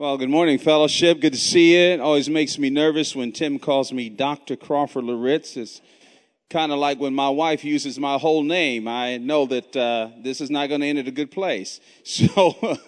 Well, good morning, fellowship. Good to see you. It always makes me nervous when Tim calls me Dr. Crawford Loritts. It's kind of like when my wife uses my whole name. I know that uh, this is not going to end at a good place. So,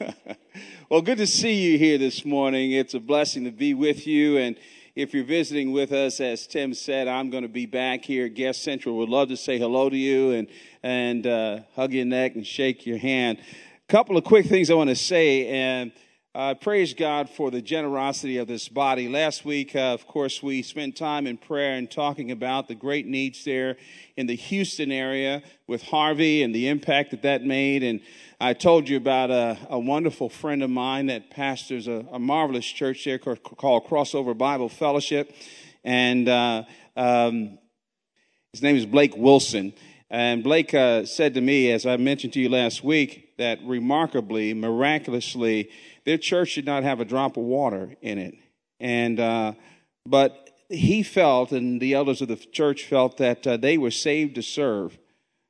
well, good to see you here this morning. It's a blessing to be with you. And if you're visiting with us, as Tim said, I'm going to be back here Guest Central. Would love to say hello to you and and uh, hug your neck and shake your hand. A couple of quick things I want to say and. Uh, praise God for the generosity of this body. Last week, uh, of course, we spent time in prayer and talking about the great needs there in the Houston area with Harvey and the impact that that made. And I told you about a, a wonderful friend of mine that pastors a, a, marvelous church there called Crossover Bible Fellowship. And uh, um, his name is Blake Wilson. And Blake uh, said to me, as I mentioned to you last week, that remarkably, miraculously, their church did not have a drop of water in it. And, uh, but he felt, and the elders of the church felt, that uh, they were saved to serve.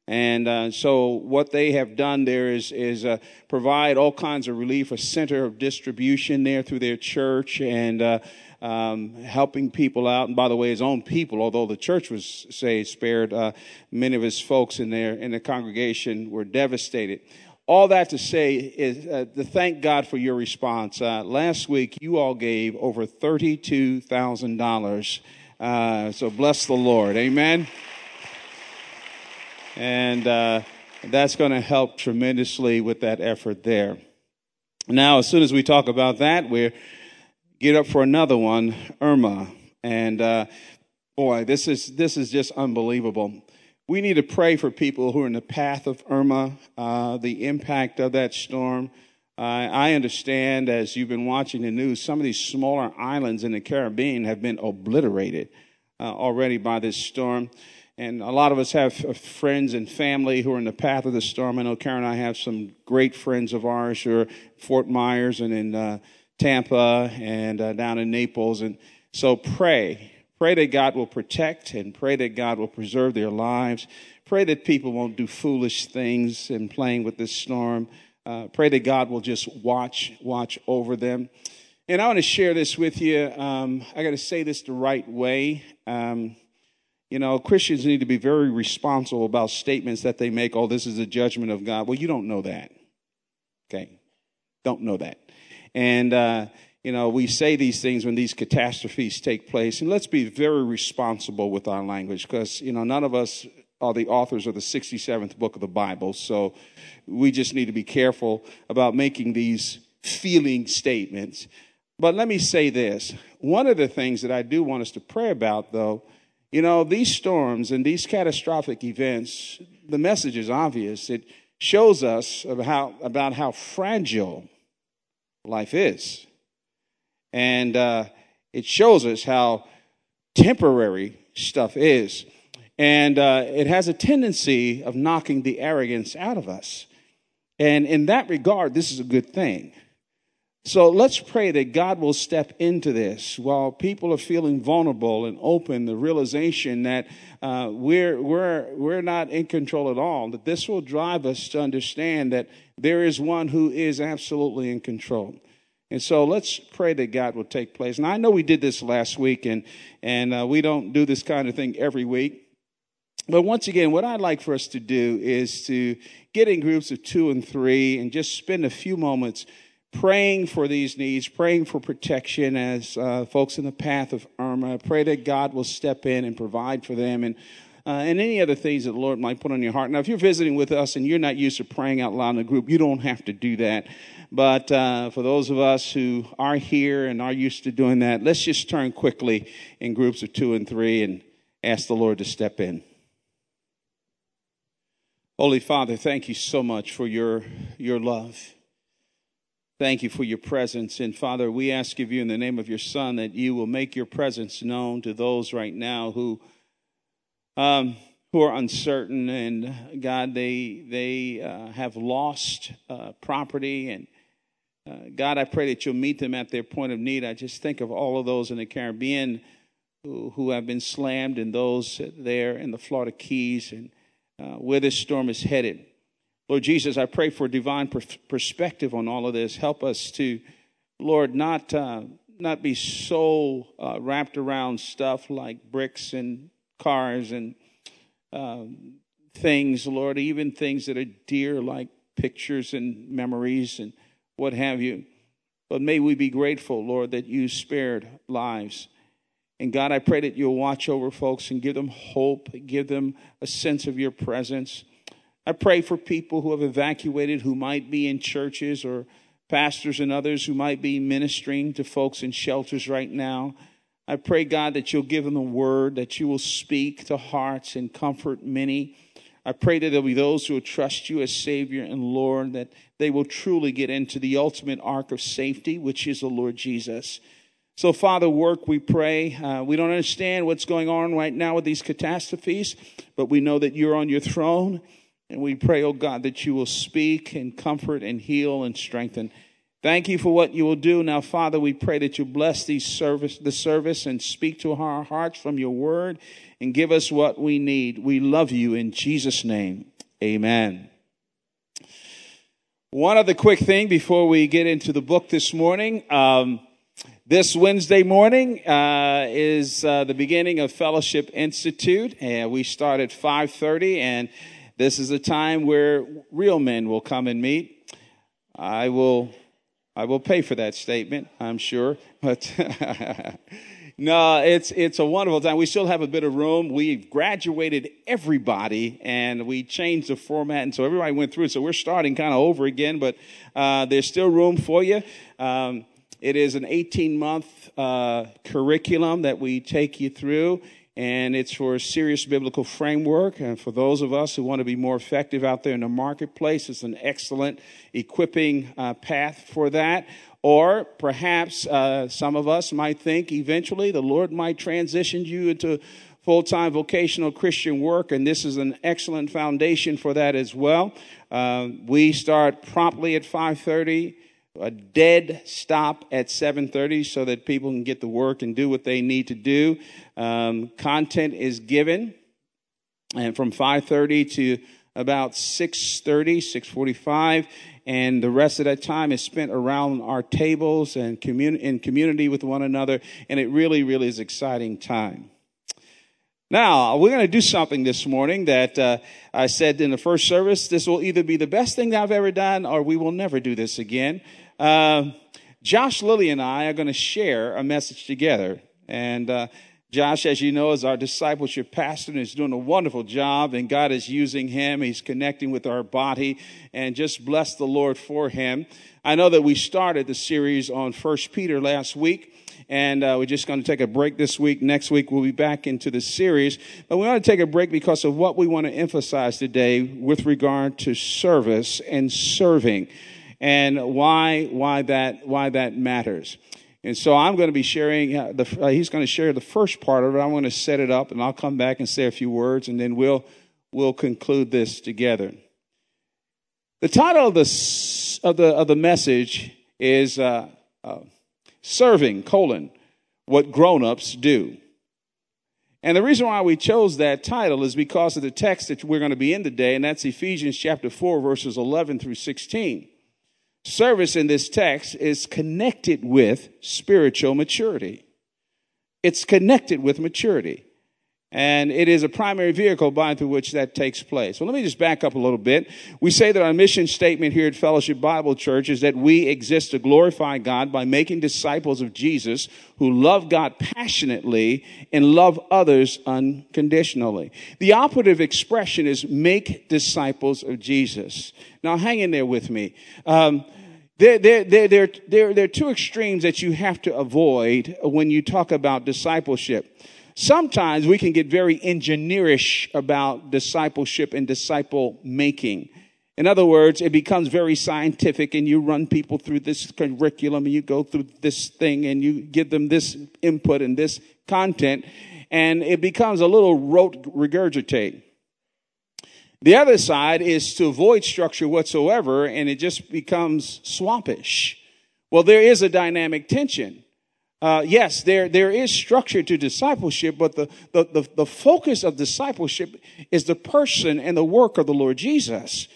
And uh, so, what they have done there is is uh, provide all kinds of relief, a center of distribution there through their church, and uh, um, helping people out. And by the way, his own people, although the church was say spared, uh, many of his folks in there in the congregation were devastated all that to say is uh, to thank God for your response. Uh, last week, you all gave over $32,000. Uh, so bless the Lord. Amen. And uh, that's going to help tremendously with that effort there. Now, as soon as we talk about that, we get up for another one, Irma. And uh, boy, this is, this is just unbelievable we need to pray for people who are in the path of Irma, uh, the impact of that storm. Uh, I understand as you've been watching the news, some of these smaller islands in the Caribbean have been obliterated uh, already by this storm. And a lot of us have uh, friends and family who are in the path of the storm. I know Karen and I have some great friends of ours who are Fort Myers and in uh, Tampa and uh, down in Naples. And so pray Pray that God will protect and pray that God will preserve their lives. Pray that people won't do foolish things in playing with this storm. Uh, pray that God will just watch, watch over them. And I want to share this with you. Um, I got to say this the right way. Um, you know, Christians need to be very responsible about statements that they make. Oh, this is a judgment of God. Well, you don't know that. Okay. Don't know that. And, uh, you know, we say these things when these catastrophes take place. And let's be very responsible with our language because, you know, none of us are the authors of the 67th book of the Bible. So we just need to be careful about making these feeling statements. But let me say this one of the things that I do want us to pray about, though, you know, these storms and these catastrophic events, the message is obvious. It shows us about how, about how fragile life is. And uh, it shows us how temporary stuff is. And uh, it has a tendency of knocking the arrogance out of us. And in that regard, this is a good thing. So let's pray that God will step into this while people are feeling vulnerable and open, the realization that uh, we're, we're, we're not in control at all, that this will drive us to understand that there is one who is absolutely in control. And so let's pray that God will take place. And I know we did this last week, and, and uh, we don't do this kind of thing every week. But once again, what I'd like for us to do is to get in groups of two and three and just spend a few moments praying for these needs, praying for protection as uh, folks in the path of Irma. Pray that God will step in and provide for them. And uh, and any other things that the Lord might put on your heart. Now, if you're visiting with us and you're not used to praying out loud in a group, you don't have to do that. But uh, for those of us who are here and are used to doing that, let's just turn quickly in groups of two and three and ask the Lord to step in. Holy Father, thank you so much for your, your love. Thank you for your presence. And Father, we ask of you in the name of your Son that you will make your presence known to those right now who um, who are uncertain, and God, they they uh, have lost uh, property, and uh, God, I pray that you'll meet them at their point of need. I just think of all of those in the Caribbean who, who have been slammed, and those there in the Florida Keys, and uh, where this storm is headed. Lord Jesus, I pray for divine per- perspective on all of this. Help us to Lord, not, uh, not be so uh, wrapped around stuff like bricks and cars and um, things, Lord, even things that are dear like pictures and memories and what have you. But may we be grateful, Lord, that you spared lives. And God, I pray that you'll watch over folks and give them hope, give them a sense of your presence. I pray for people who have evacuated, who might be in churches or pastors and others who might be ministering to folks in shelters right now. I pray, God, that you'll give them a word, that you will speak to hearts and comfort many. I pray that there'll be those who will trust you as Savior and Lord, that they will truly get into the ultimate ark of safety, which is the Lord Jesus. So, Father, work, we pray. Uh, we don't understand what's going on right now with these catastrophes, but we know that you're on your throne. And we pray, oh God, that you will speak and comfort and heal and strengthen. Thank you for what you will do. Now, Father, we pray that you bless these service, the service and speak to our hearts from your word and give us what we need. We love you in Jesus' name. Amen. One other quick thing before we get into the book this morning. Um, this Wednesday morning uh, is uh, the beginning of Fellowship Institute, and we start at 5:30. And this is a time where real men will come and meet. I will, I will pay for that statement, I'm sure, but. No, it's it's a wonderful time. We still have a bit of room. We've graduated everybody, and we changed the format, and so everybody went through. So we're starting kind of over again, but uh, there's still room for you. Um, it is an 18 month uh, curriculum that we take you through, and it's for a serious biblical framework. And for those of us who want to be more effective out there in the marketplace, it's an excellent equipping uh, path for that. Or perhaps uh, some of us might think eventually the Lord might transition you into full time vocational Christian work, and this is an excellent foundation for that as well. Uh, we start promptly at 5:30 a dead stop at 7.30 so that people can get to work and do what they need to do. Um, content is given and from 5.30 to about 6.30 6.45 and the rest of that time is spent around our tables and commun- in community with one another and it really really is exciting time now, we're going to do something this morning that uh, I said in the first service. This will either be the best thing that I've ever done or we will never do this again. Uh, Josh Lilly and I are going to share a message together. And uh, Josh, as you know, is our discipleship pastor and is doing a wonderful job, and God is using him. He's connecting with our body, and just bless the Lord for him. I know that we started the series on First Peter last week, and uh, we're just going to take a break this week. Next week, we'll be back into the series. But we want to take a break because of what we want to emphasize today with regard to service and serving and why, why, that, why that matters. And so I'm going to be sharing, uh, the, uh, he's going to share the first part of it. I'm going to set it up and I'll come back and say a few words and then we'll, we'll conclude this together. The title of the, of the, of the message is uh, uh Serving, colon, what grown-ups do. And the reason why we chose that title is because of the text that we're going to be in today, and that's Ephesians chapter 4, verses 11 through 16 service in this text is connected with spiritual maturity. It's connected with maturity. And it is a primary vehicle by through which that takes place. Well, let me just back up a little bit. We say that our mission statement here at Fellowship Bible Church is that we exist to glorify God by making disciples of Jesus who love God passionately and love others unconditionally. The operative expression is make disciples of Jesus. Now, hang in there with me. Um, there, there, there, there, there, there are two extremes that you have to avoid when you talk about discipleship sometimes we can get very engineerish about discipleship and disciple making. In other words, it becomes very scientific and you run people through this curriculum and you go through this thing and you give them this input and this content and it becomes a little rote regurgitate. The other side is to avoid structure whatsoever and it just becomes swampish. Well, there is a dynamic tension. Uh, yes, there, there is structure to discipleship, but the, the, the, the focus of discipleship is the person and the work of the Lord Jesus.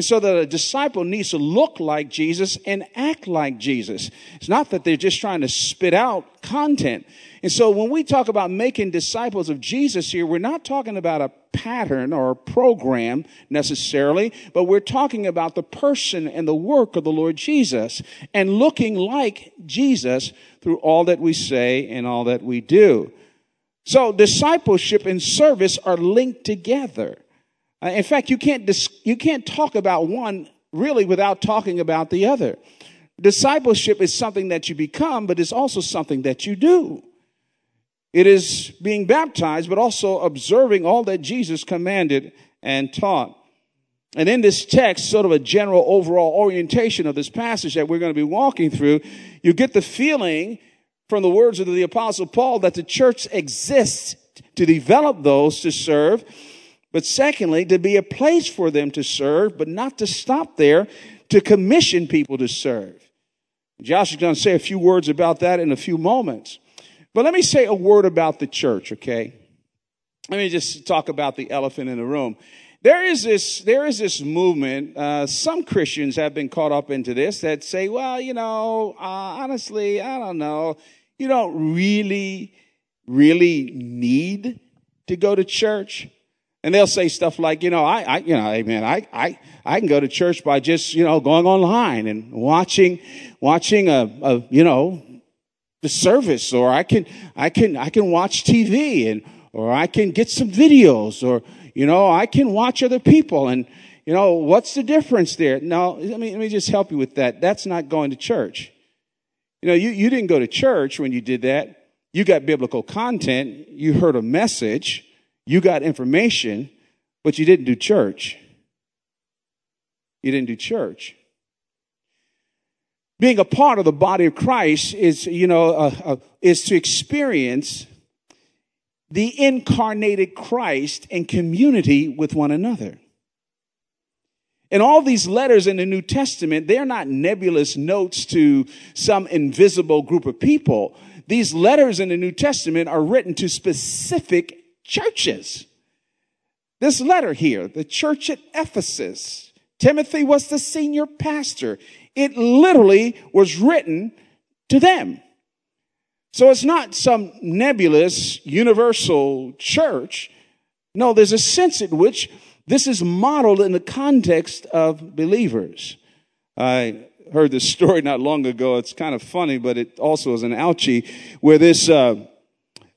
And so that a disciple needs to look like Jesus and act like Jesus. It's not that they're just trying to spit out content. And so when we talk about making disciples of Jesus here, we're not talking about a pattern or a program necessarily, but we're talking about the person and the work of the Lord Jesus and looking like Jesus through all that we say and all that we do. So discipleship and service are linked together. Uh, in fact, you can't, dis- you can't talk about one really without talking about the other. Discipleship is something that you become, but it's also something that you do. It is being baptized, but also observing all that Jesus commanded and taught. And in this text, sort of a general overall orientation of this passage that we're going to be walking through, you get the feeling from the words of the apostle Paul that the church exists to develop those to serve, but secondly, to be a place for them to serve, but not to stop there, to commission people to serve. Josh is going to say a few words about that in a few moments. But let me say a word about the church, okay? Let me just talk about the elephant in the room. There is this, there is this movement. Uh, some Christians have been caught up into this that say, well, you know, uh, honestly, I don't know. You don't really, really need to go to church. And they'll say stuff like, you know, I, I you know, hey man, I, I, I can go to church by just, you know, going online and watching, watching a, a you know, the service or I can, I can, I can watch TV and, or I can get some videos or, you know, I can watch other people and, you know, what's the difference there? No, let me, let me just help you with that. That's not going to church. You know, you, you didn't go to church when you did that. You got biblical content. You heard a message. You got information, but you didn't do church. You didn't do church being a part of the body of Christ is, you know, uh, uh, is to experience the incarnated Christ in community with one another. And all these letters in the New Testament, they're not nebulous notes to some invisible group of people. These letters in the New Testament are written to specific churches. This letter here, the church at Ephesus, Timothy was the senior pastor. It literally was written to them. So it's not some nebulous universal church. No, there's a sense in which this is modeled in the context of believers. I heard this story not long ago. It's kind of funny, but it also is an ouchie where this, uh,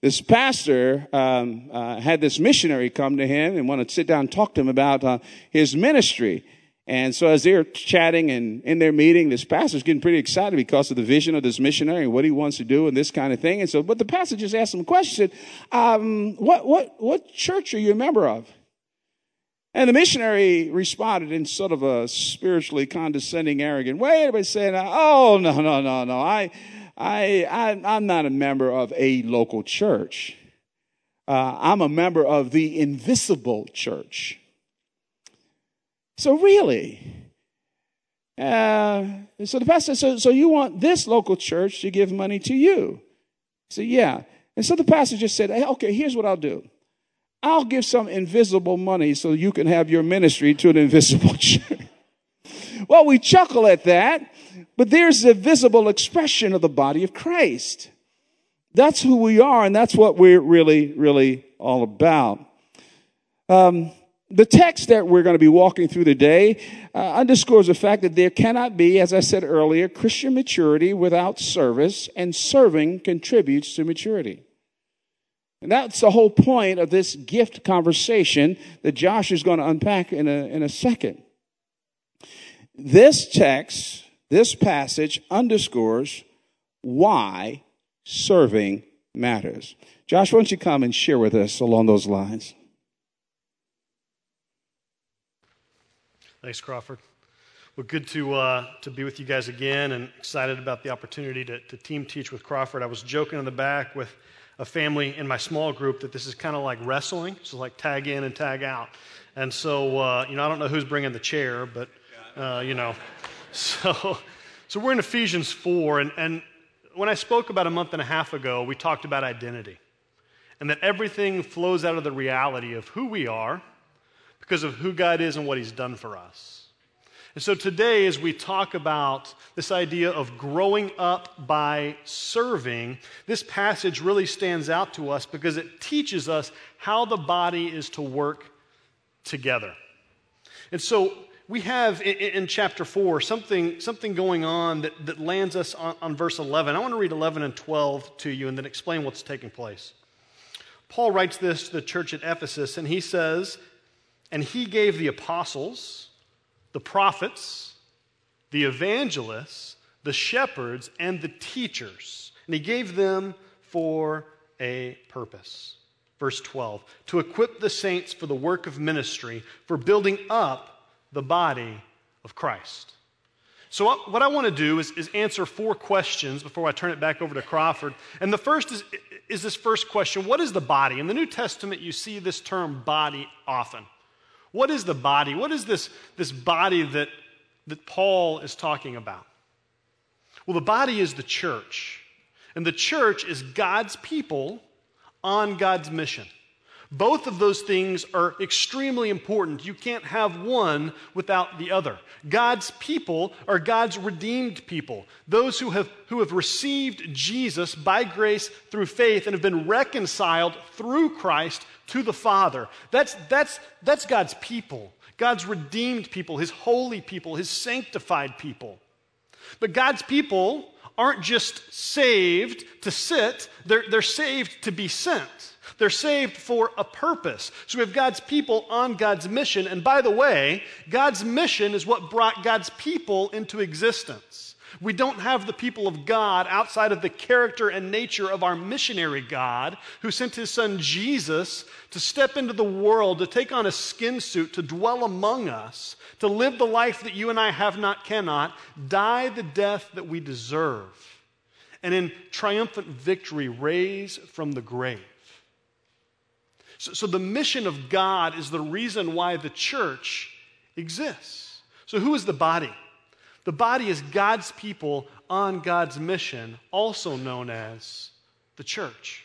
this pastor um, uh, had this missionary come to him and wanted to sit down and talk to him about uh, his ministry. And so as they're chatting and in their meeting, this pastor's getting pretty excited because of the vision of this missionary and what he wants to do and this kind of thing. And so, but the pastor just asked him a question, said, um, what, what, what church are you a member of? And the missionary responded in sort of a spiritually condescending, arrogant way by saying, oh, no, no, no, no. I, I, I, am not a member of a local church. Uh, I'm a member of the invisible church. So really, uh, so the pastor so, so you want this local church to give money to you? Said, yeah. And so the pastor just said, hey, okay, here's what I'll do. I'll give some invisible money so you can have your ministry to an invisible church. Well, we chuckle at that, but there's a visible expression of the body of Christ. That's who we are, and that's what we're really, really all about. Um, the text that we're going to be walking through today uh, underscores the fact that there cannot be, as I said earlier, Christian maturity without service, and serving contributes to maturity. And that's the whole point of this gift conversation that Josh is going to unpack in a, in a second. This text, this passage underscores why serving matters. Josh, why don't you come and share with us along those lines? Thanks, Crawford. Well, good to, uh, to be with you guys again and excited about the opportunity to, to team teach with Crawford. I was joking in the back with a family in my small group that this is kind of like wrestling. It's like tag in and tag out. And so, uh, you know, I don't know who's bringing the chair, but, uh, you know. So, so we're in Ephesians 4. And, and when I spoke about a month and a half ago, we talked about identity and that everything flows out of the reality of who we are because of who God is and what He's done for us. And so today, as we talk about this idea of growing up by serving, this passage really stands out to us because it teaches us how the body is to work together. And so we have in, chapter 4 something, something going on that, that lands us on, on verse 11. I want to read 11 and 12 to you and then explain what's taking place. Paul writes this to the church at Ephesus, and he says, And he gave the apostles, the prophets, the evangelists, the shepherds, and the teachers. And he gave them for a purpose. Verse 12 to equip the saints for the work of ministry, for building up the body of Christ. So, what I want to do is, is, answer four questions before I turn it back over to Crawford. And the first is, is this first question What is the body? In the New Testament, you see this term body often. What is the body? What is this, this body that, that Paul is talking about? Well, the body is the church. And the church is God's people on God's mission. Both of those things are extremely important. You can't have one without the other. God's people are God's redeemed people, those who have, who have received Jesus by grace through faith and have been reconciled through Christ to the Father. That's, that's, that's God's people, God's redeemed people, His holy people, His sanctified people. But God's people aren't just saved to sit, they're, they're saved to be sent. They're saved for a purpose. So we have God's people on God's mission. And by the way, God's mission is what brought God's people into existence. We don't have the people of God outside of the character and nature of our missionary God who sent his son Jesus to step into the world, to take on a skin suit, to dwell among us, to live the life that you and I have not, cannot, die the death that we deserve, and in triumphant victory raise from the grave. So, so the mission of God is the reason why the church exists. So, who is the body? The body is God's people on God's mission, also known as the church.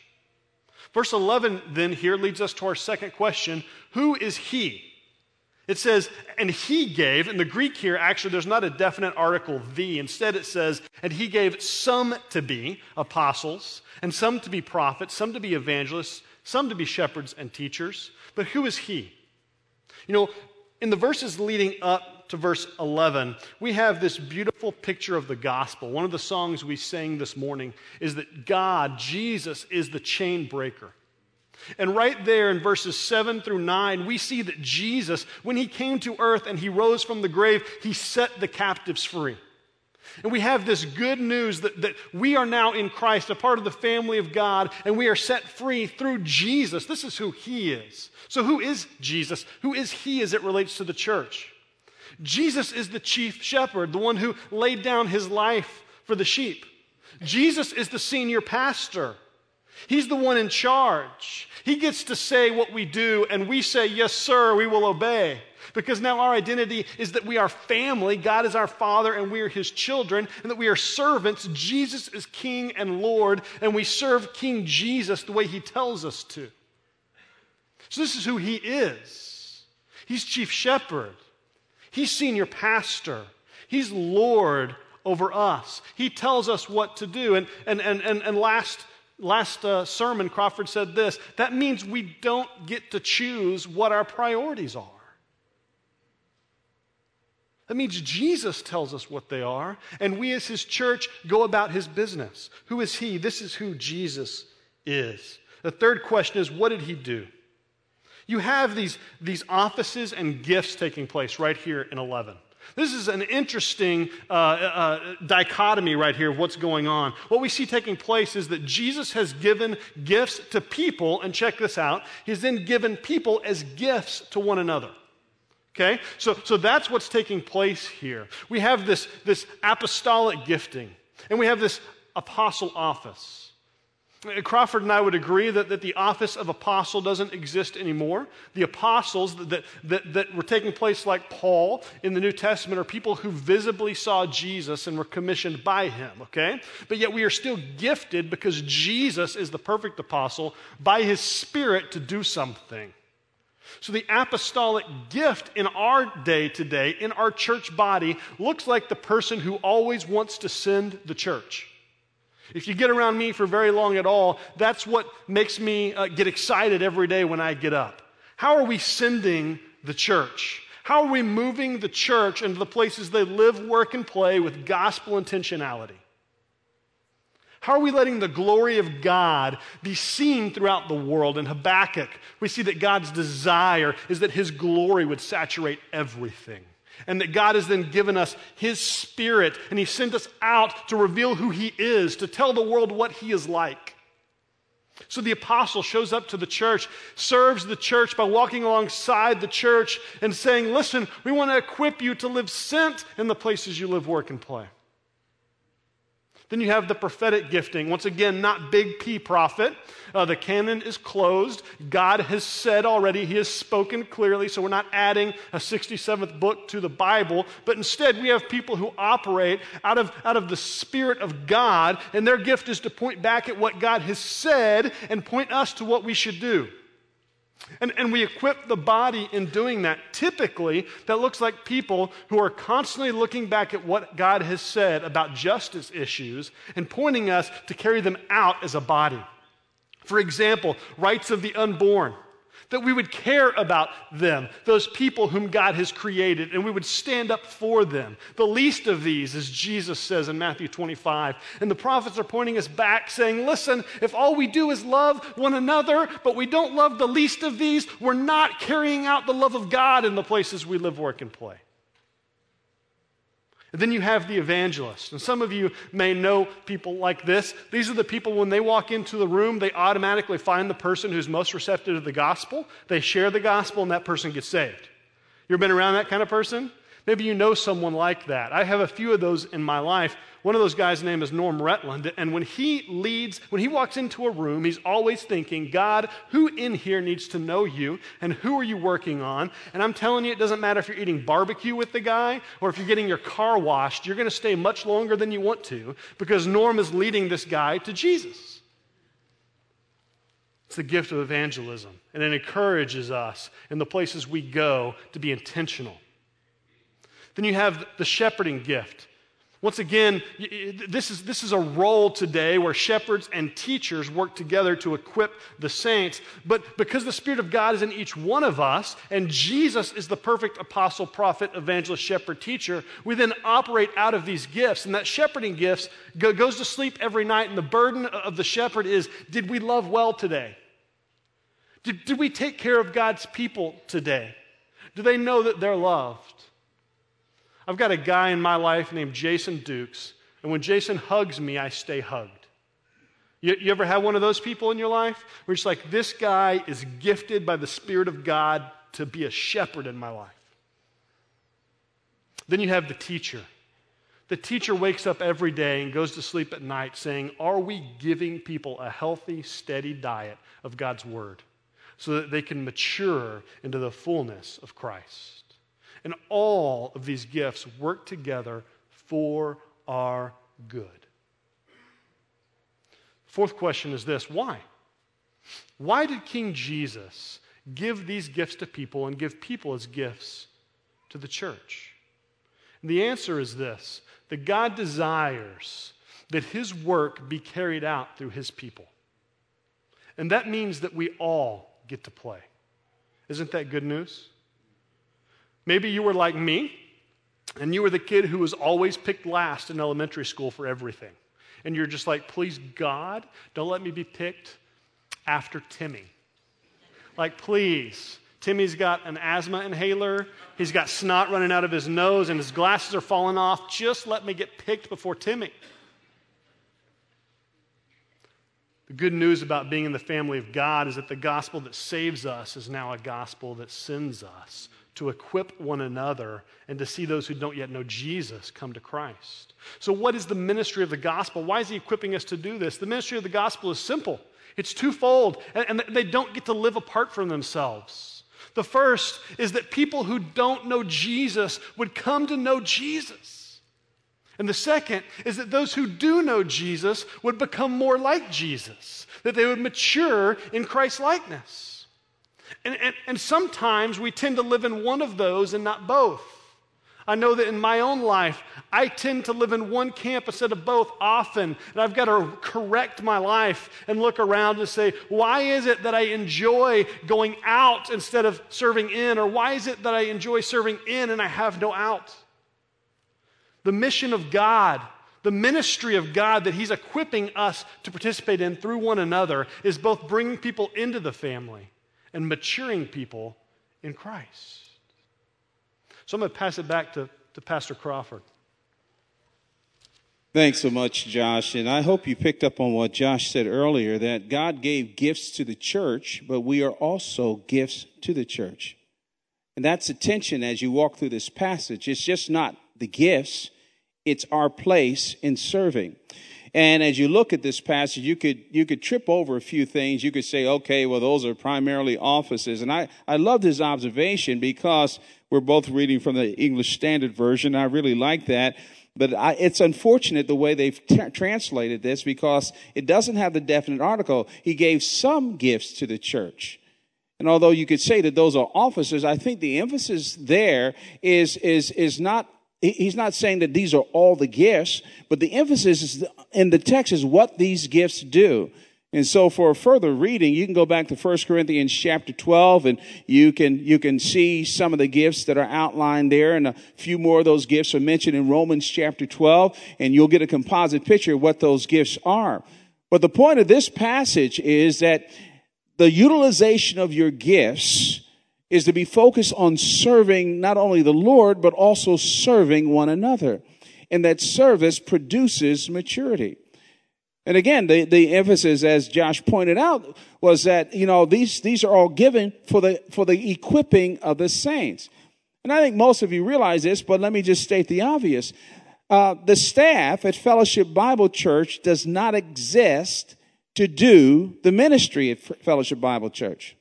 Verse 11 then here leads us to our second question Who is He? It says, and he gave, in the Greek here, actually, there's not a definite article, the. Instead, it says, and he gave some to be apostles, and some to be prophets, some to be evangelists, some to be shepherds and teachers. But who is he? You know, in the verses leading up to verse 11, we have this beautiful picture of the gospel. One of the songs we sang this morning is that God, Jesus, is the chain breaker. And right there in verses 7 through 9, we see that Jesus, when he came to earth and he rose from the grave, he set the captives free. And we have this good news that, that we are now in Christ, a part of the family of God, and we are set free through Jesus. This is who He is. So, who is Jesus? Who is He as it relates to the church? Jesus is the chief shepherd, the one who laid down his life for the sheep. Jesus is the senior pastor. He's the one in charge. He gets to say what we do, and we say, Yes, sir, we will obey. Because now our identity is that we are family, God is our Father, and we are His children, and that we are servants. Jesus is King and Lord, and we serve King Jesus the way He tells us to. So, this is who He is. He's chief shepherd, He's senior pastor, He's Lord over us. He tells us what to do. And, and, and, and, and last last uh, sermon, Crawford said this that means we don't get to choose what our priorities are. That means Jesus tells us what they are, and we as his church go about his business. Who is he? This is who Jesus is. The third question is what did he do? You have these, these offices and gifts taking place right here in 11. This is an interesting uh, uh, dichotomy right here of what's going on. What we see taking place is that Jesus has given gifts to people, and check this out, he's then given people as gifts to one another. Okay? So, so that's what's taking place here. We have this, this apostolic gifting, and we have this apostle office. Crawford and I would agree that, that the office of apostle doesn't exist anymore. The apostles that, that, that were taking place, like Paul in the New Testament, are people who visibly saw Jesus and were commissioned by him, okay? But yet we are still gifted because Jesus is the perfect apostle by his Spirit to do something. So, the apostolic gift in our day today, in our church body, looks like the person who always wants to send the church. If you get around me for very long at all, that's what makes me uh, get excited every day when I get up. How are we sending the church? How are we moving the church into the places they live, work, and play with gospel intentionality? How are we letting the glory of God be seen throughout the world? In Habakkuk, we see that God's desire is that his glory would saturate everything. And that God has then given us his spirit, and he sent us out to reveal who he is, to tell the world what he is like. So the apostle shows up to the church, serves the church by walking alongside the church and saying, Listen, we want to equip you to live sent in the places you live, work, and play. Then you have the prophetic gifting. Once again, not big P prophet. Uh, the canon is closed. God has said already, He has spoken clearly, so we're not adding a 67th book to the Bible, but instead we have people who operate out of, out of the Spirit of God, and their gift is to point back at what God has said and point us to what we should do. And, and we equip the body in doing that. Typically, that looks like people who are constantly looking back at what God has said about justice issues and pointing us to carry them out as a body. For example, rights of the unborn that we would care about them, those people whom God has created, and we would stand up for them. The least of these, as Jesus says in Matthew 25. And the prophets are pointing us back, saying, Listen, if all we do is love one another, but we don't love the least of these, we're not carrying out the love of God in the places we live, work, and play. And then you have the evangelist. And some of you may know people like this. These are the people, when they walk into the room, they automatically find the person who's most receptive to the gospel. They share the gospel, and that person gets saved. You ever been around that kind of person? Maybe you know someone like that. I have a few of those in my life. One of those guys' name is Norm Retland. And when he leads, when he walks into a room, he's always thinking, God, who in here needs to know you? And who are you working on? And I'm telling you, it doesn't matter if you're eating barbecue with the guy or if you're getting your car washed, you're going to stay much longer than you want to because Norm is leading this guy to Jesus. It's the gift of evangelism, and it encourages us in the places we go to be intentional. Then you have the shepherding gift. Once again, this is, this is a role today where shepherds and teachers work together to equip the saints. But because the Spirit of God is in each one of us, and Jesus is the perfect apostle, prophet, evangelist, shepherd, teacher, we then operate out of these gifts. And that shepherding gifts go, goes to sleep every night. And the burden of the shepherd is did we love well today? Did, did we take care of God's people today? Do they know that they're loved? I've got a guy in my life named Jason Dukes, and when Jason hugs me, I stay hugged. You, you ever have one of those people in your life where it's like, this guy is gifted by the Spirit of God to be a shepherd in my life? Then you have the teacher. The teacher wakes up every day and goes to sleep at night saying, Are we giving people a healthy, steady diet of God's Word so that they can mature into the fullness of Christ? And all of these gifts work together for our good. Fourth question is this why? Why did King Jesus give these gifts to people and give people as gifts to the church? And the answer is this that God desires that his work be carried out through his people. And that means that we all get to play. Isn't that good news? Maybe you were like me, and you were the kid who was always picked last in elementary school for everything. And you're just like, please, God, don't let me be picked after Timmy. Like, please. Timmy's got an asthma inhaler. He's got snot running out of his nose, and his glasses are falling off. Just let me get picked before Timmy. The good news about being in the family of God is that the gospel that saves us is now a gospel that sends us to equip one another and to see those who don't yet know Jesus come to Christ. So, what is the ministry of the gospel? Why is he equipping us to do this? The ministry of the gospel is simple it's twofold, and, they don't get to live apart from themselves. The first is that people who don't know Jesus would come to know Jesus. And the second is that those who do know Jesus would become more like Jesus, that they would mature in Christ's likeness. And, and, and sometimes we tend to live in one of those and not both. I know that in my own life, I tend to live in one camp instead of both often. And I've got to correct my life and look around and say, why is it that I enjoy going out instead of serving in? Or why is it that I enjoy serving in and I have no out? The mission of God, the ministry of God that He's equipping us to participate in through one another is both bringing people into the family and maturing people in Christ. So I'm going to pass it back to, to Pastor Crawford. Thanks so much, Josh. And I hope you picked up on what Josh said earlier that God gave gifts to the church, but we are also gifts to the church. And that's the tension as you walk through this passage. It's just not the gifts, it's our place in serving. And as you look at this passage, you could, you could trip over a few things. You could say, okay, well, those are primarily offices. And I, I loved his observation because we're both reading from the English Standard Version. I really like that. But I, it's unfortunate the way they've t- translated this because it doesn't have the definite article. He gave some gifts to the church. And although you could say that those are officers, I think the emphasis there is, is, is not he's not saying that these are all the gifts, but the emphasis is in the text is what these gifts do. And so for further reading, you can go back to 1 Corinthians chapter 12 and you can, you can see some of the gifts that are outlined there and a few more of those gifts are mentioned in Romans chapter 12 and you'll get a composite picture of what those gifts are. But the point of this passage is that the utilization of your gifts is to be focused on serving not only the Lord, but also serving one another. And that service produces maturity. And again, the, the emphasis, as Josh pointed out, was that, you know, these, these are all given for the, for the equipping of the saints. And I think most of you realize this, but let me just state the obvious. Uh, the staff at Fellowship Bible Church does not exist to do the ministry at Fellowship Bible Church.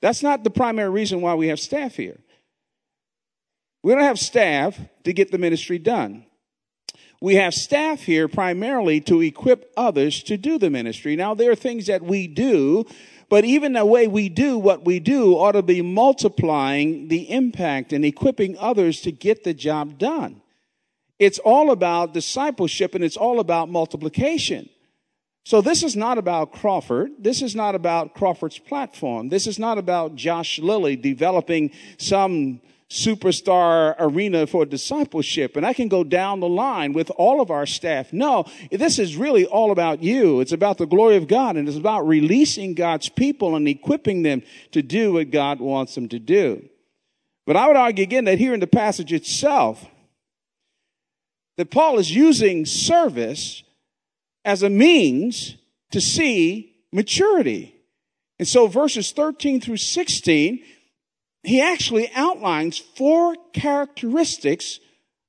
That's not the primary reason why we have staff here. We don't have staff to get the ministry done. We have staff here primarily to equip others to do the ministry. Now, there are things that we do, but even the way we do what we do ought to be multiplying the impact and equipping others to get the job done. It's all about discipleship and it's all about multiplication. So this is not about Crawford. This is not about Crawford's platform. This is not about Josh Lilly developing some superstar arena for discipleship. And I can go down the line with all of our staff. No, this is really all about you. It's about the glory of God and it's about releasing God's people and equipping them to do what God wants them to do. But I would argue again that here in the passage itself, that Paul is using service as a means to see maturity. And so verses 13 through 16, he actually outlines four characteristics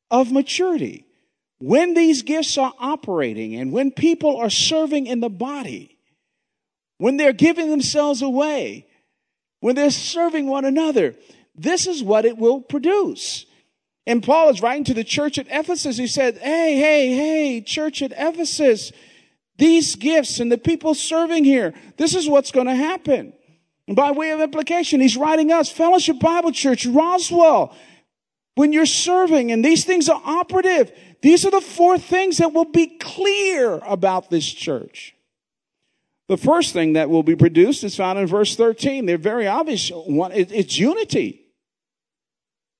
of maturity. When these gifts are operating and when people are serving in the body, when they're giving themselves away, when they're serving one another, this is what it will produce. And Paul is writing to the church at Ephesus. He said, Hey, hey, hey, church at Ephesus, these gifts and the people serving here, this is what's going to happen. And by way of implication, he's writing us, Fellowship Bible Church, Roswell. When you're serving and these things are operative, these are the four things that will be clear about this church. The first thing that will be produced is found in verse 13. They're very obvious. One, it's unity.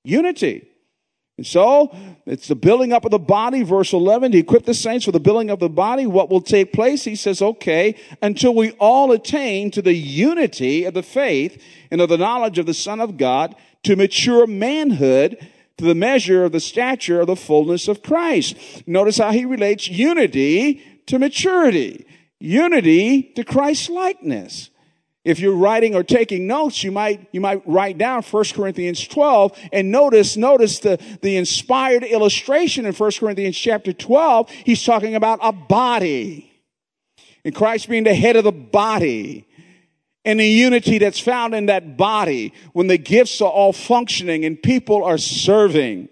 Unity. And so, it's the building up of the body, verse 11, to equip the saints for the building of the body. What will take place? He says, okay, until we all attain to the unity of the faith and of the knowledge of the Son of God, to mature manhood, to the measure of the stature of the fullness of Christ. Notice how he relates unity to maturity, unity to Christ likeness. If you're writing or taking notes, you might, you might write down 1 Corinthians 12 and notice, notice the, the inspired illustration in 1 Corinthians chapter 12. He's talking about a body and Christ being the head of the body and the unity that's found in that body when the gifts are all functioning and people are serving.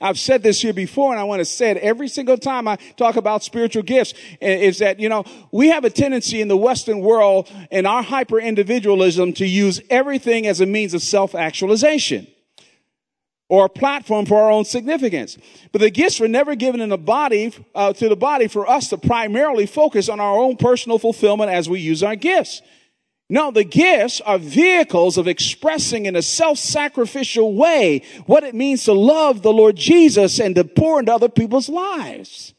I've said this here before and I want to say it every single time I talk about spiritual gifts is that, you know, we have a tendency in the Western world in our hyper individualism to use everything as a means of self actualization or a platform for our own significance. But the gifts were never given in the body, uh, to the body for us to primarily focus on our own personal fulfillment as we use our gifts. No, the gifts are vehicles of expressing in a self-sacrificial way what it means to love the Lord Jesus and to pour into other people's lives.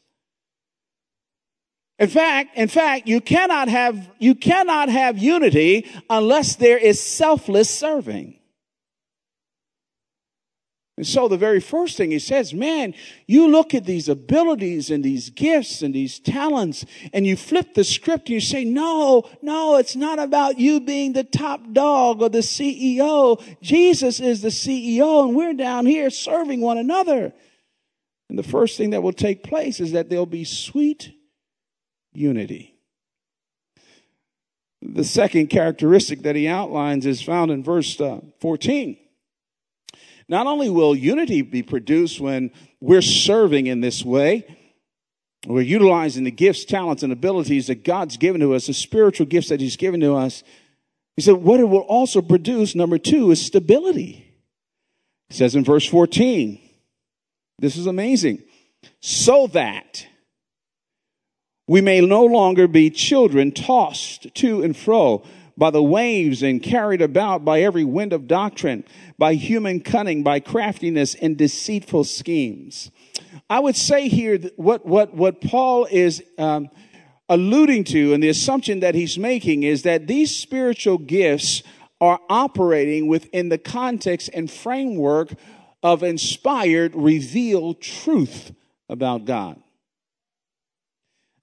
In fact, in fact, you cannot have, you cannot have unity unless there is selfless serving. And so the very first thing he says, man, you look at these abilities and these gifts and these talents and you flip the script and you say, no, no, it's not about you being the top dog or the CEO. Jesus is the CEO and we're down here serving one another. And the first thing that will take place is that there'll be sweet unity. The second characteristic that he outlines is found in verse uh, 14. Not only will unity be produced when we're serving in this way, we're utilizing the gifts, talents, and abilities that God's given to us, the spiritual gifts that He's given to us. He said, what it will also produce, number two, is stability. He says in verse 14, this is amazing. So that we may no longer be children tossed to and fro by the waves and carried about by every wind of doctrine, by human cunning, by craftiness and deceitful schemes. I would say here that what, what, what Paul is um, alluding to and the assumption that he's making is that these spiritual gifts are operating within the context and framework of inspired, revealed truth about God.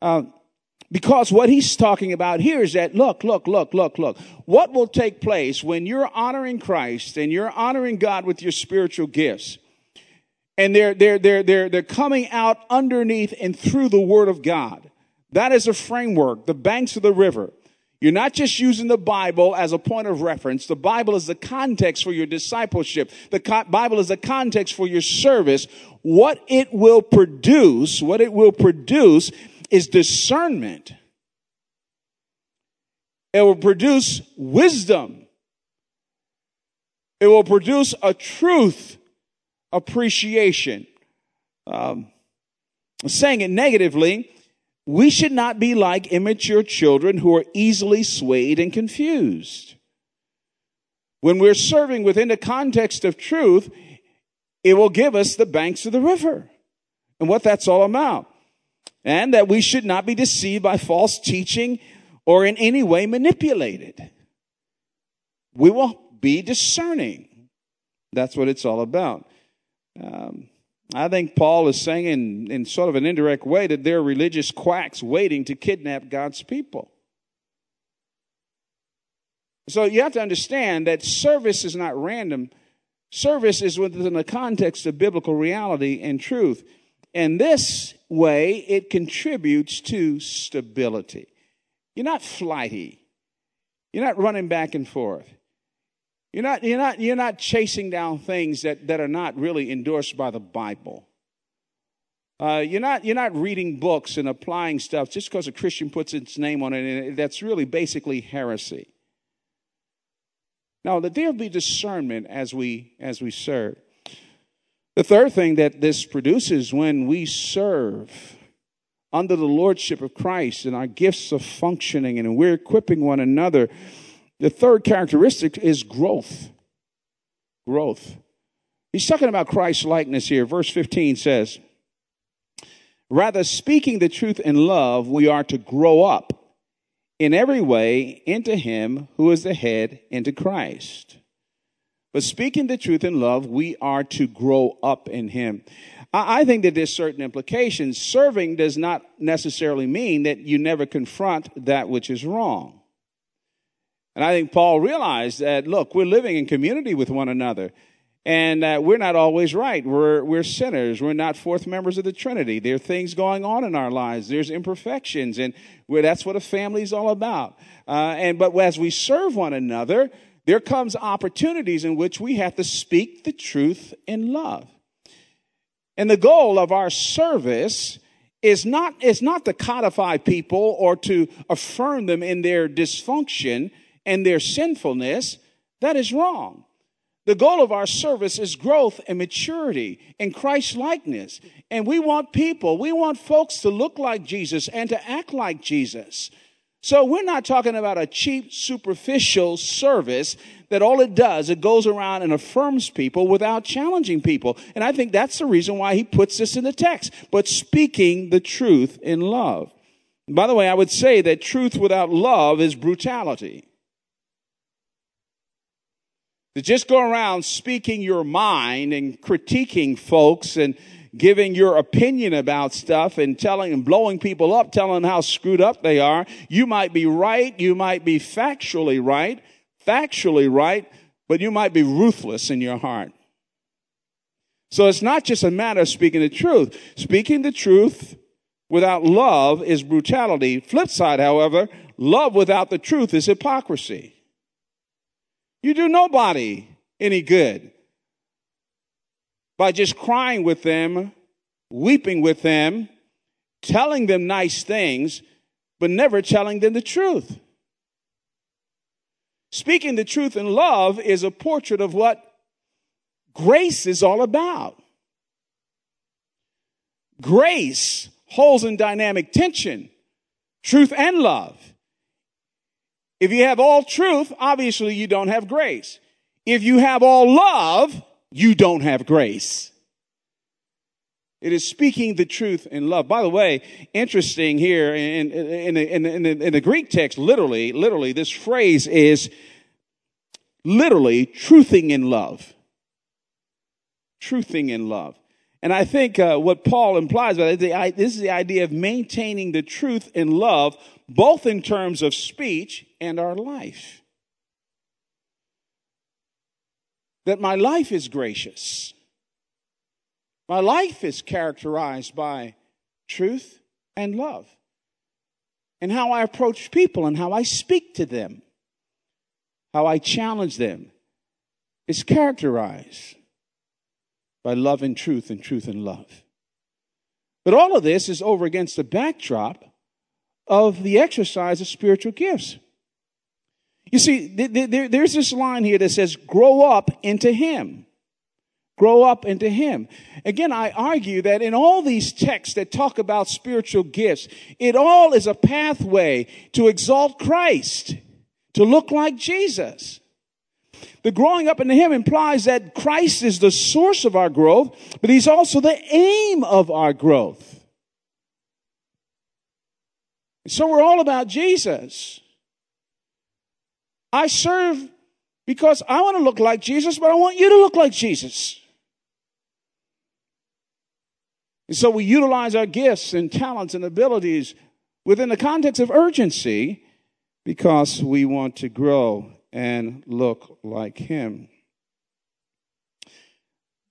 Uh, because what he's talking about here is that look, look, look, look, look. What will take place when you're honoring Christ and you're honoring God with your spiritual gifts? And they're, they're, they're, they're, they're coming out underneath and through the Word of God. That is a framework, the banks of the river. You're not just using the Bible as a point of reference. The Bible is the context for your discipleship. The co- Bible is the context for your service. What it will produce, what it will produce is discernment. It will produce wisdom. It will produce a truth appreciation. Um, saying it negatively, we should not be like immature children who are easily swayed and confused. When we're serving within the context of truth, it will give us the banks of the river and what that's all about and that we should not be deceived by false teaching or in any way manipulated. We will be discerning. That's what it's all about. Um, I think Paul is saying in, in sort of an indirect way that there are religious quacks waiting to kidnap God's people. So you have to understand that service is not random. Service is within the context of biblical reality and truth. And this way, it contributes to stability. You're not flighty. You're not running back and forth. You're not, you're not, you're not chasing down things that, that are not really endorsed by the Bible. Uh, you're, not, you're not reading books and applying stuff just because a Christian puts its name on it, and that's really basically heresy. Now, there'll be discernment as we, as we serve. The third thing that this produces when we serve under the lordship of Christ and our gifts are functioning and we're equipping one another, the third characteristic is growth. Growth. He's talking about Christ's likeness here. Verse 15 says, Rather, speaking the truth in love, we are to grow up in every way into Him who is the head, into Christ. But speaking the truth in love, we are to grow up in Him. I think that there's certain implications. Serving does not necessarily mean that you never confront that which is wrong. And I think Paul realized that, look, we're living in community with one another. And uh, we're not always right. We're, we're sinners. We're not fourth members of the Trinity. There are things going on in our lives. There's imperfections. And that's what a family is all about. Uh, and, but as we serve one another, there comes opportunities in which we have to speak the truth in love. And the goal of our service is not, is not to codify people or to affirm them in their dysfunction and their sinfulness. That is wrong. The goal of our service is growth and maturity in Christ likeness. And we want people, we want folks to look like Jesus and to act like Jesus. So we're not talking about a cheap, superficial service that all it does, it goes around and affirms people without challenging people. And I think that's the reason why he puts this in the text. But speaking the truth in love. by the way, I would say that truth without love is brutality. To just go around speaking your mind and critiquing folks and giving your opinion about stuff and telling and blowing people up, telling them how screwed up they are. You might be right. You might be factually right, factually right, but you might be ruthless in your heart. So it's not just a matter of speaking the truth. Speaking the truth without love is brutality. Flip side, however, love without the truth is hypocrisy. You do nobody any good by just crying with them, weeping with them, telling them nice things, but never telling them the truth. Speaking the truth in love is a portrait of what grace is all about. Grace holds in dynamic tension truth and love. If you have all truth, obviously you don't have grace. If you have all love, you don't have grace. It is speaking the truth in love. By the way, interesting here in, in, in, in, in the Greek text, literally, literally, this phrase is literally truthing in love. Truthing in love. And I think uh, what Paul implies by this is the idea of maintaining the truth in love, both in terms of speech and our life. That my life is gracious. My life is characterized by truth and love. And how I approach people and how I speak to them, how I challenge them, is characterized by love and truth and truth and love. But all of this is over against the backdrop of the exercise of spiritual gifts. You see, there's this line here that says, grow up into Him. Grow up into Him. Again, I argue that in all these texts that talk about spiritual gifts, it all is a pathway to exalt Christ, to look like Jesus. The growing up into Him implies that Christ is the source of our growth, but He's also the aim of our growth. So we're all about Jesus. I serve because I want to look like Jesus, but I want you to look like Jesus. And so we utilize our gifts and talents and abilities within the context of urgency because we want to grow and look like Him.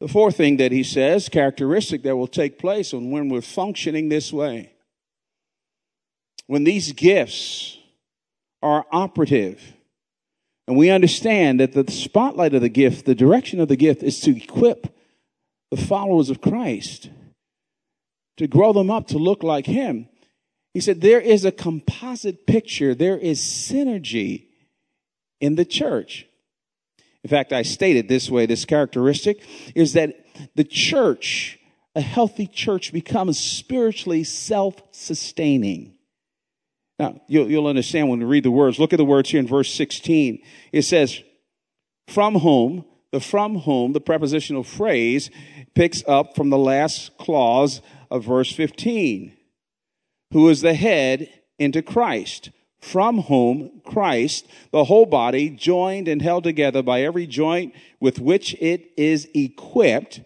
The fourth thing that he says, characteristic that will take place when we're functioning this way, when these gifts are operative, and we understand that the spotlight of the gift, the direction of the gift is to equip the followers of Christ, to grow them up to look like Him. He said, There is a composite picture, there is synergy in the church. In fact, I stated this way this characteristic is that the church, a healthy church, becomes spiritually self sustaining. Now, you'll, you'll understand when we read the words. Look at the words here in verse 16. It says, from whom, the from whom, the prepositional phrase picks up from the last clause of verse 15. Who is the head into Christ, from whom Christ, the whole body, joined and held together by every joint with which it is equipped,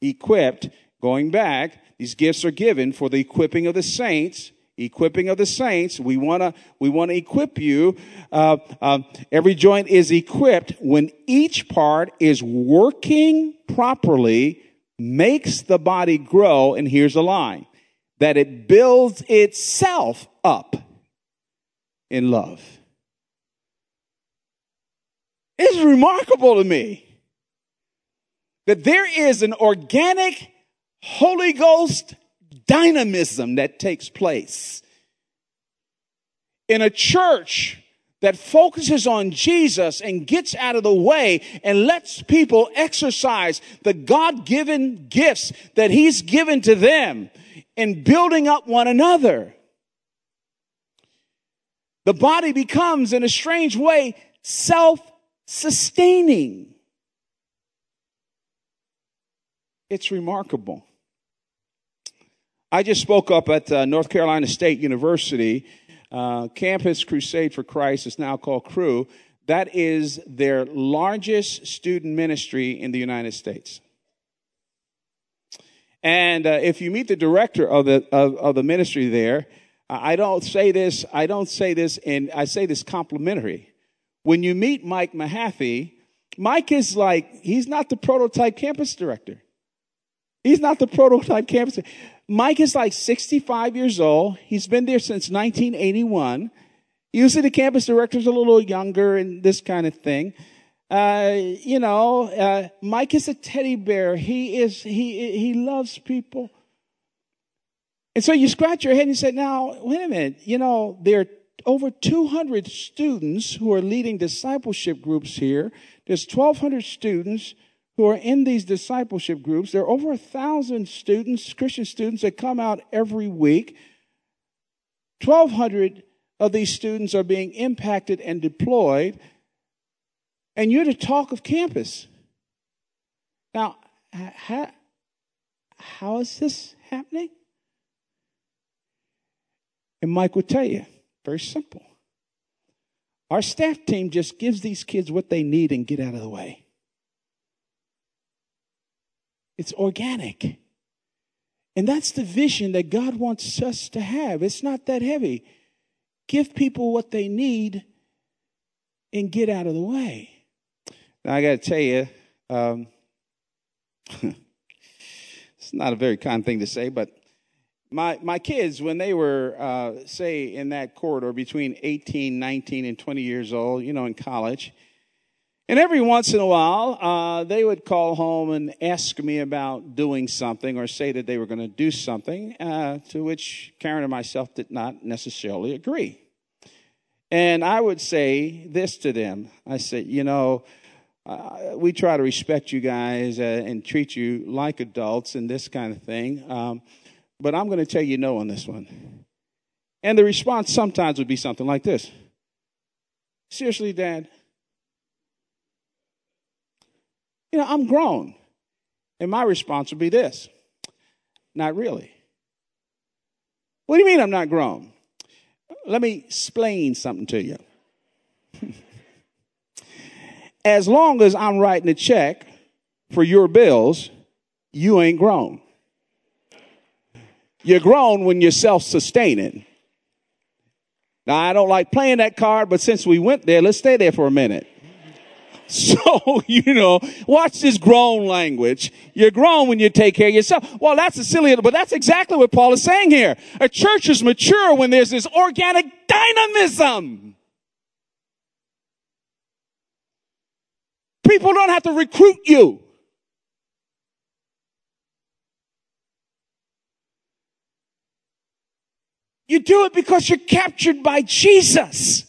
equipped, going back, these gifts are given for the equipping of the saints equipping of the saints. We want to we want to equip you. Uh, uh, every joint is equipped when each part is working properly, makes the body grow. And here's the line: that it builds itself up in love. It's remarkable to me that there is an organic Holy Ghost dynamism that takes place in a church that focuses on Jesus and gets out of the way and lets people exercise the God given gifts that He's given to them in building up one another. The body becomes, in a strange way, self sustaining. It's remarkable. I just spoke up at uh, North Carolina State University. Uh, Campus Crusade for Christ is now called Cru. That is their largest student ministry in the United States. And uh, if you meet the director of the of, of the ministry there, I don't say this. I don't say this, and I say this complimentary. When you meet Mike Mahaffey, Mike is like he's not the prototype campus director. He's not the prototype campus. Mike is like 65 years old. He's been there since 1981. Usually the campus director's a little younger and this kind of thing. Uh, you know, uh, Mike is a teddy bear. He is, he, he loves people. And so you scratch your head and you say, now, wait a minute. You know, there are over 200 students who are leading discipleship groups here. There's 1,200 students who are in these discipleship groups. There are over a thousand students, Christian students, that come out every week. 1,200 of these students are being impacted and deployed, and you're the talk of campus. Now, how, how is this happening? And Mike will tell you, very simple. Our staff team just gives these kids what they need and get out of the way. It's organic. And that's the vision that God wants us to have. It's not that heavy. Give people what they need and get out of the way. Now, I got to tell you, um, it's not a very kind thing to say, but my, my kids, when they were, uh, say, in that corridor between 18, 19, and 20 years old, you know, in college, and every once in a while, uh, they would call home and ask me about doing something or say that they were going to do something, uh, to which Karen and myself did not necessarily agree. And I would say this to them I said, you know, uh, we try to respect you guys uh, and treat you like adults and this kind of thing, um, but I'm going to tell you no on this one. And the response sometimes would be something like this Seriously, Dad? You know, I'm grown. And my response would be this Not really. What do you mean I'm not grown? Let me explain something to you. as long as I'm writing a check for your bills, you ain't grown. You're grown when you're self sustaining. Now, I don't like playing that card, but since we went there, let's stay there for a minute. So, you know, watch this grown language. You're grown when you take care of yourself. Well, that's a silly, but that's exactly what Paul is saying here. A church is mature when there's this organic dynamism. People don't have to recruit you. You do it because you're captured by Jesus.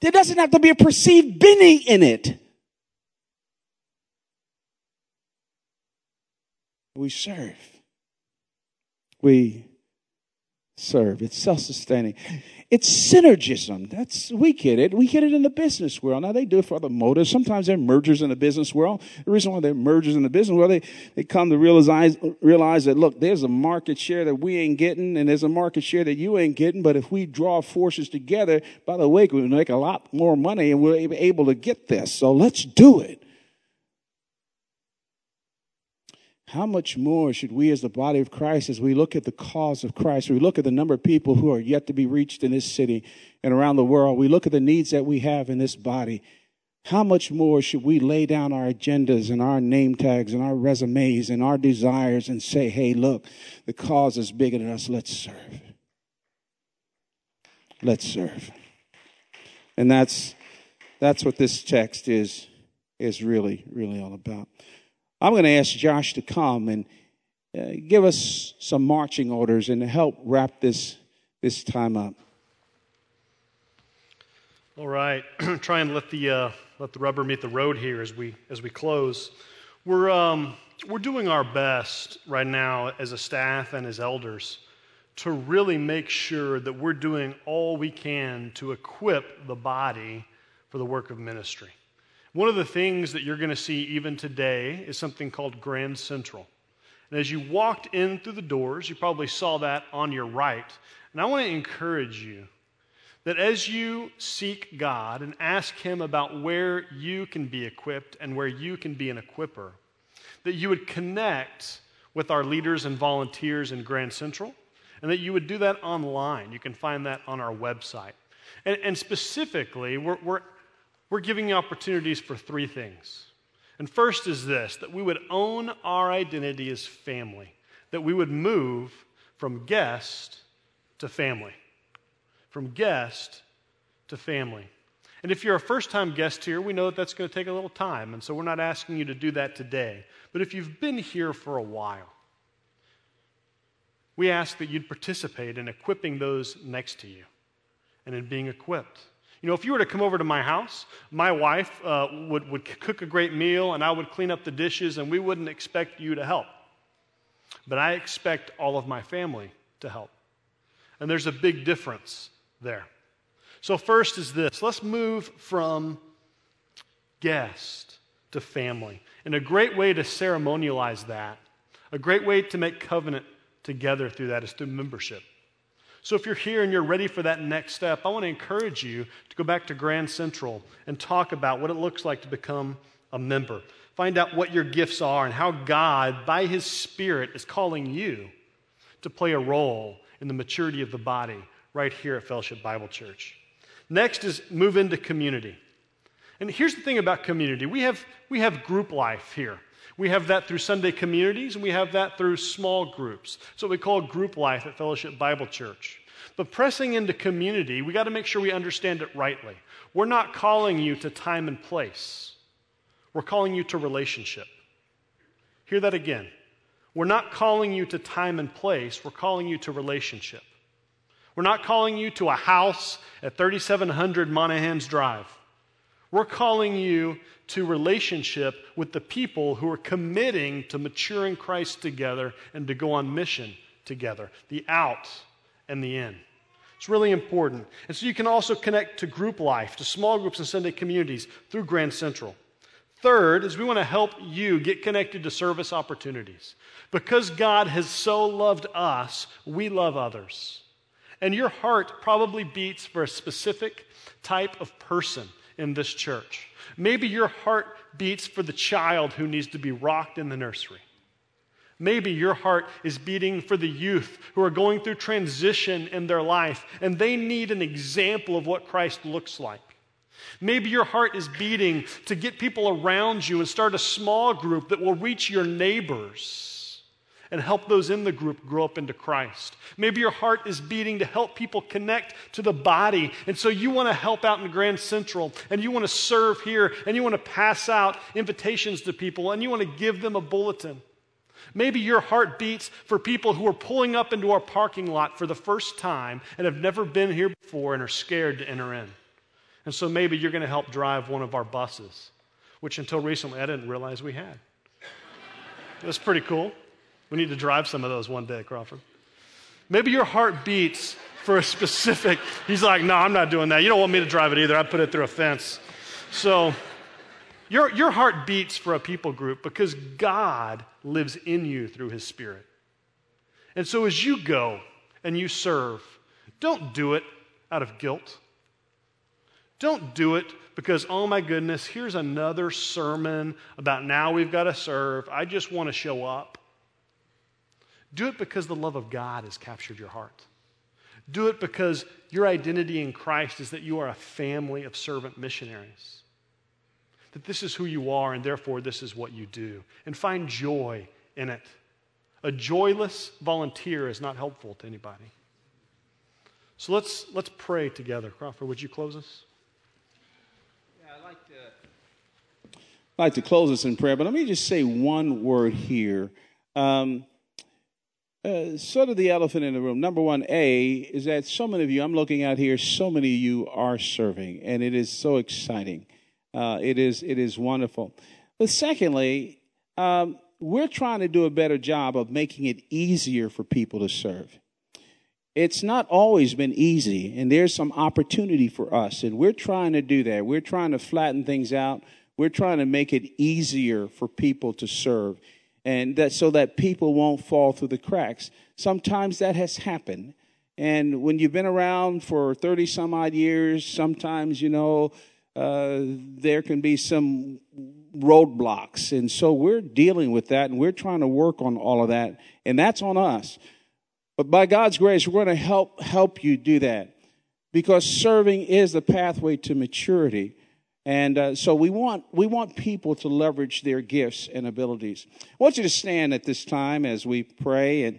There doesn't have to be a perceived Benny in it. We serve. We serve. It's self-sustaining. It's synergism. That's we get it. We get it in the business world. Now they do it for other motives. Sometimes there are mergers in the business world. The reason why there are mergers in the business world, they, they come to realize realize that look, there's a market share that we ain't getting, and there's a market share that you ain't getting. But if we draw forces together, by the way, we make a lot more money, and we're able to get this. So let's do it. How much more should we as the body of Christ, as we look at the cause of Christ, we look at the number of people who are yet to be reached in this city and around the world, we look at the needs that we have in this body, how much more should we lay down our agendas and our name tags and our resumes and our desires and say, hey, look, the cause is bigger than us. Let's serve. Let's serve. And that's, that's what this text is is really, really all about. I'm going to ask Josh to come and uh, give us some marching orders and help wrap this this time up. All right, try and let the uh, let the rubber meet the road here as we as we close. We're um, we're doing our best right now as a staff and as elders to really make sure that we're doing all we can to equip the body for the work of ministry. One of the things that you're going to see even today is something called Grand Central. And as you walked in through the doors, you probably saw that on your right. And I want to encourage you that as you seek God and ask Him about where you can be equipped and where you can be an equiper, that you would connect with our leaders and volunteers in Grand Central, and that you would do that online. You can find that on our website. And, and specifically, we're, we're, we're giving you opportunities for three things. And first is this that we would own our identity as family, that we would move from guest to family. From guest to family. And if you're a first time guest here, we know that that's going to take a little time. And so we're not asking you to do that today. But if you've been here for a while, we ask that you'd participate in equipping those next to you and in being equipped. You know, if you were to come over to my house, my wife uh, would, would cook a great meal and I would clean up the dishes, and we wouldn't expect you to help. But I expect all of my family to help. And there's a big difference there. So, first is this let's move from guest to family. And a great way to ceremonialize that, a great way to make covenant together through that is through membership. So if you're here and you're ready for that next step, I want to encourage you to go back to Grand Central and talk about what it looks like to become a member. Find out what your gifts are and how God, by His Spirit, is calling you to play a role in the maturity of the body right here at Fellowship Bible Church. Next is move into community. And here's the thing about community we have, we have group life here. We have that through Sunday communities, and we have that through small groups. So we call group life at Fellowship Bible Church. But pressing into community, we got to make sure we understand it rightly. We're not calling you to time and place, we're calling you to relationship. Hear that again. We're not calling you to time and place, we're calling you to relationship. We're not calling you to a house at 3700 Monahans Drive. We're calling you to relationship with the people who are committing to maturing Christ together and to go on mission together, the out and the in. It's really important. And so you can also connect to group life, to small groups and Sunday communities through Grand Central. Third is we want to help you get connected to service opportunities. Because God has so loved us, we love others. And your heart probably beats for a specific type of person in this church. Maybe your heart beats for the child who needs to be rocked in the nursery. Maybe your heart is beating for the youth who are going through transition in their life and they need an example of what Christ looks like. Maybe your heart is beating to get people around you and start a small group that will reach your neighbors and help those in the group grow up into Christ. Maybe your heart is beating to help people connect to the body. And so you want to help out in Grand Central and you want to serve here and you want to pass out invitations to people and you want to give them a bulletin. Maybe your heart beats for people who are pulling up into our parking lot for the first time and have never been here before and are scared to enter in. And so maybe you're going to help drive one of our buses, which until recently I didn't realize we had. That's pretty cool. We need to drive some of those one day, Crawford. Maybe your heart beats for a specific, he's like, no, I'm not doing that. You don't want me to drive it either. I put it through a fence. So your, your heart beats for a people group because God lives in you through his spirit. And so as you go and you serve, don't do it out of guilt. Don't do it because, oh my goodness, here's another sermon about now we've got to serve. I just want to show up. Do it because the love of God has captured your heart. Do it because your identity in Christ is that you are a family of servant missionaries that this is who you are and therefore this is what you do. And find joy in it. A joyless volunteer is not helpful to anybody. So let's, let's pray together. Crawford, would you close us? Yeah, I'd like to like to close us in prayer, but let me just say one word here. Um, uh, sort of the elephant in the room. Number one, A, is that so many of you, I'm looking out here, so many of you are serving, and it is so exciting. Uh, it is it is wonderful. But secondly, um, we're trying to do a better job of making it easier for people to serve. It's not always been easy, and there's some opportunity for us, and we're trying to do that. We're trying to flatten things out. We're trying to make it easier for people to serve and that so that people won't fall through the cracks. Sometimes that has happened. And when you've been around for 30 some odd years, sometimes, you know, uh, there can be some roadblocks. And so we're dealing with that and we're trying to work on all of that. And that's on us. But by God's grace, we're going to help, help you do that because serving is the pathway to maturity. And uh, so we want, we want people to leverage their gifts and abilities. I want you to stand at this time as we pray. And,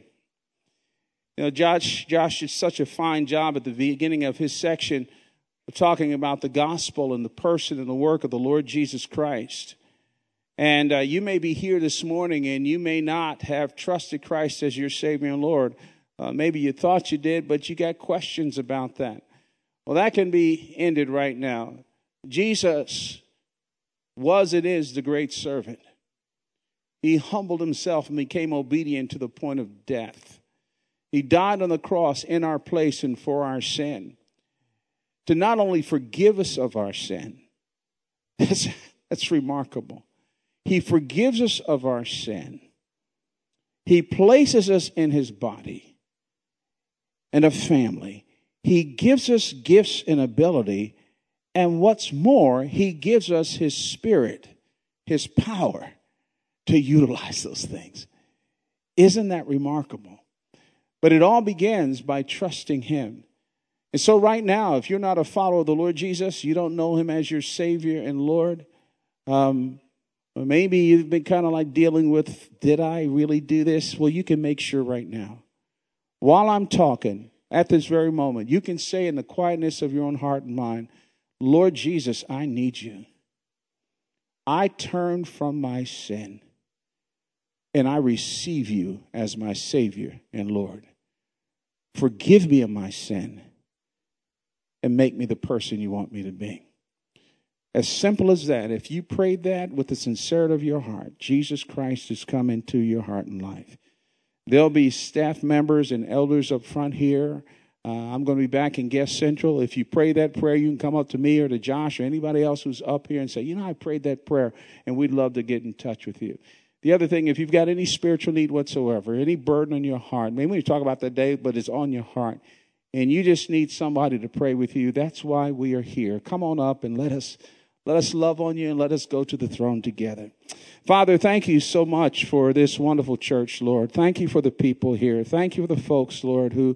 you know, Josh, Josh did such a fine job at the beginning of his section of talking about the gospel and the person and the work of the Lord Jesus Christ. And uh, you may be here this morning and you may not have trusted Christ as your Savior and Lord. Uh, maybe you thought you did, but you got questions about that. Well, that can be ended right now. Jesus was and is the great servant. He humbled himself and became obedient to the point of death. He died on the cross in our place and for our sin to not only forgive us of our sin, that's, that's remarkable. He forgives us of our sin. He places us in his body and a family. He gives us gifts and ability and what's more, he gives us his spirit, his power to utilize those things. Isn't that remarkable? But it all begins by trusting him. And so, right now, if you're not a follower of the Lord Jesus, you don't know him as your Savior and Lord, um, maybe you've been kind of like dealing with, did I really do this? Well, you can make sure right now. While I'm talking, at this very moment, you can say in the quietness of your own heart and mind, Lord Jesus, I need you. I turn from my sin and I receive you as my Savior and Lord. Forgive me of my sin and make me the person you want me to be. As simple as that. If you prayed that with the sincerity of your heart, Jesus Christ has come into your heart and life. There'll be staff members and elders up front here uh, I'm going to be back in Guest Central. If you pray that prayer, you can come up to me or to Josh or anybody else who's up here and say, you know, I prayed that prayer, and we'd love to get in touch with you. The other thing, if you've got any spiritual need whatsoever, any burden on your heart, maybe we talk about that day, but it's on your heart, and you just need somebody to pray with you, that's why we are here. Come on up and let us let us love on you and let us go to the throne together. Father, thank you so much for this wonderful church, Lord. Thank you for the people here. Thank you for the folks, Lord, who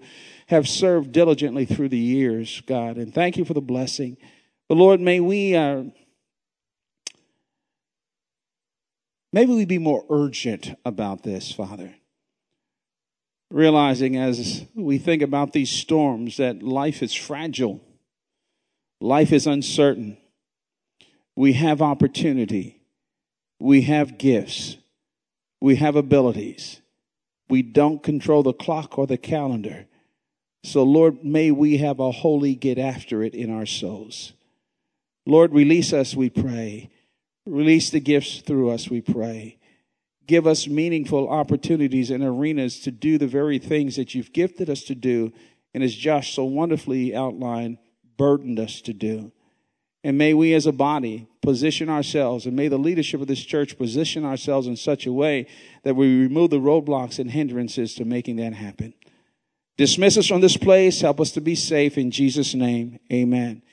have served diligently through the years, God. And thank you for the blessing. But Lord, may we uh, maybe we be more urgent about this, Father. Realizing as we think about these storms that life is fragile, life is uncertain we have opportunity, we have gifts, we have abilities. We don't control the clock or the calendar. So, Lord, may we have a holy get after it in our souls. Lord, release us, we pray. Release the gifts through us, we pray. Give us meaningful opportunities and arenas to do the very things that you've gifted us to do, and as Josh so wonderfully outlined, burdened us to do. And may we as a body position ourselves, and may the leadership of this church position ourselves in such a way that we remove the roadblocks and hindrances to making that happen. Dismiss us from this place. Help us to be safe. In Jesus' name, amen.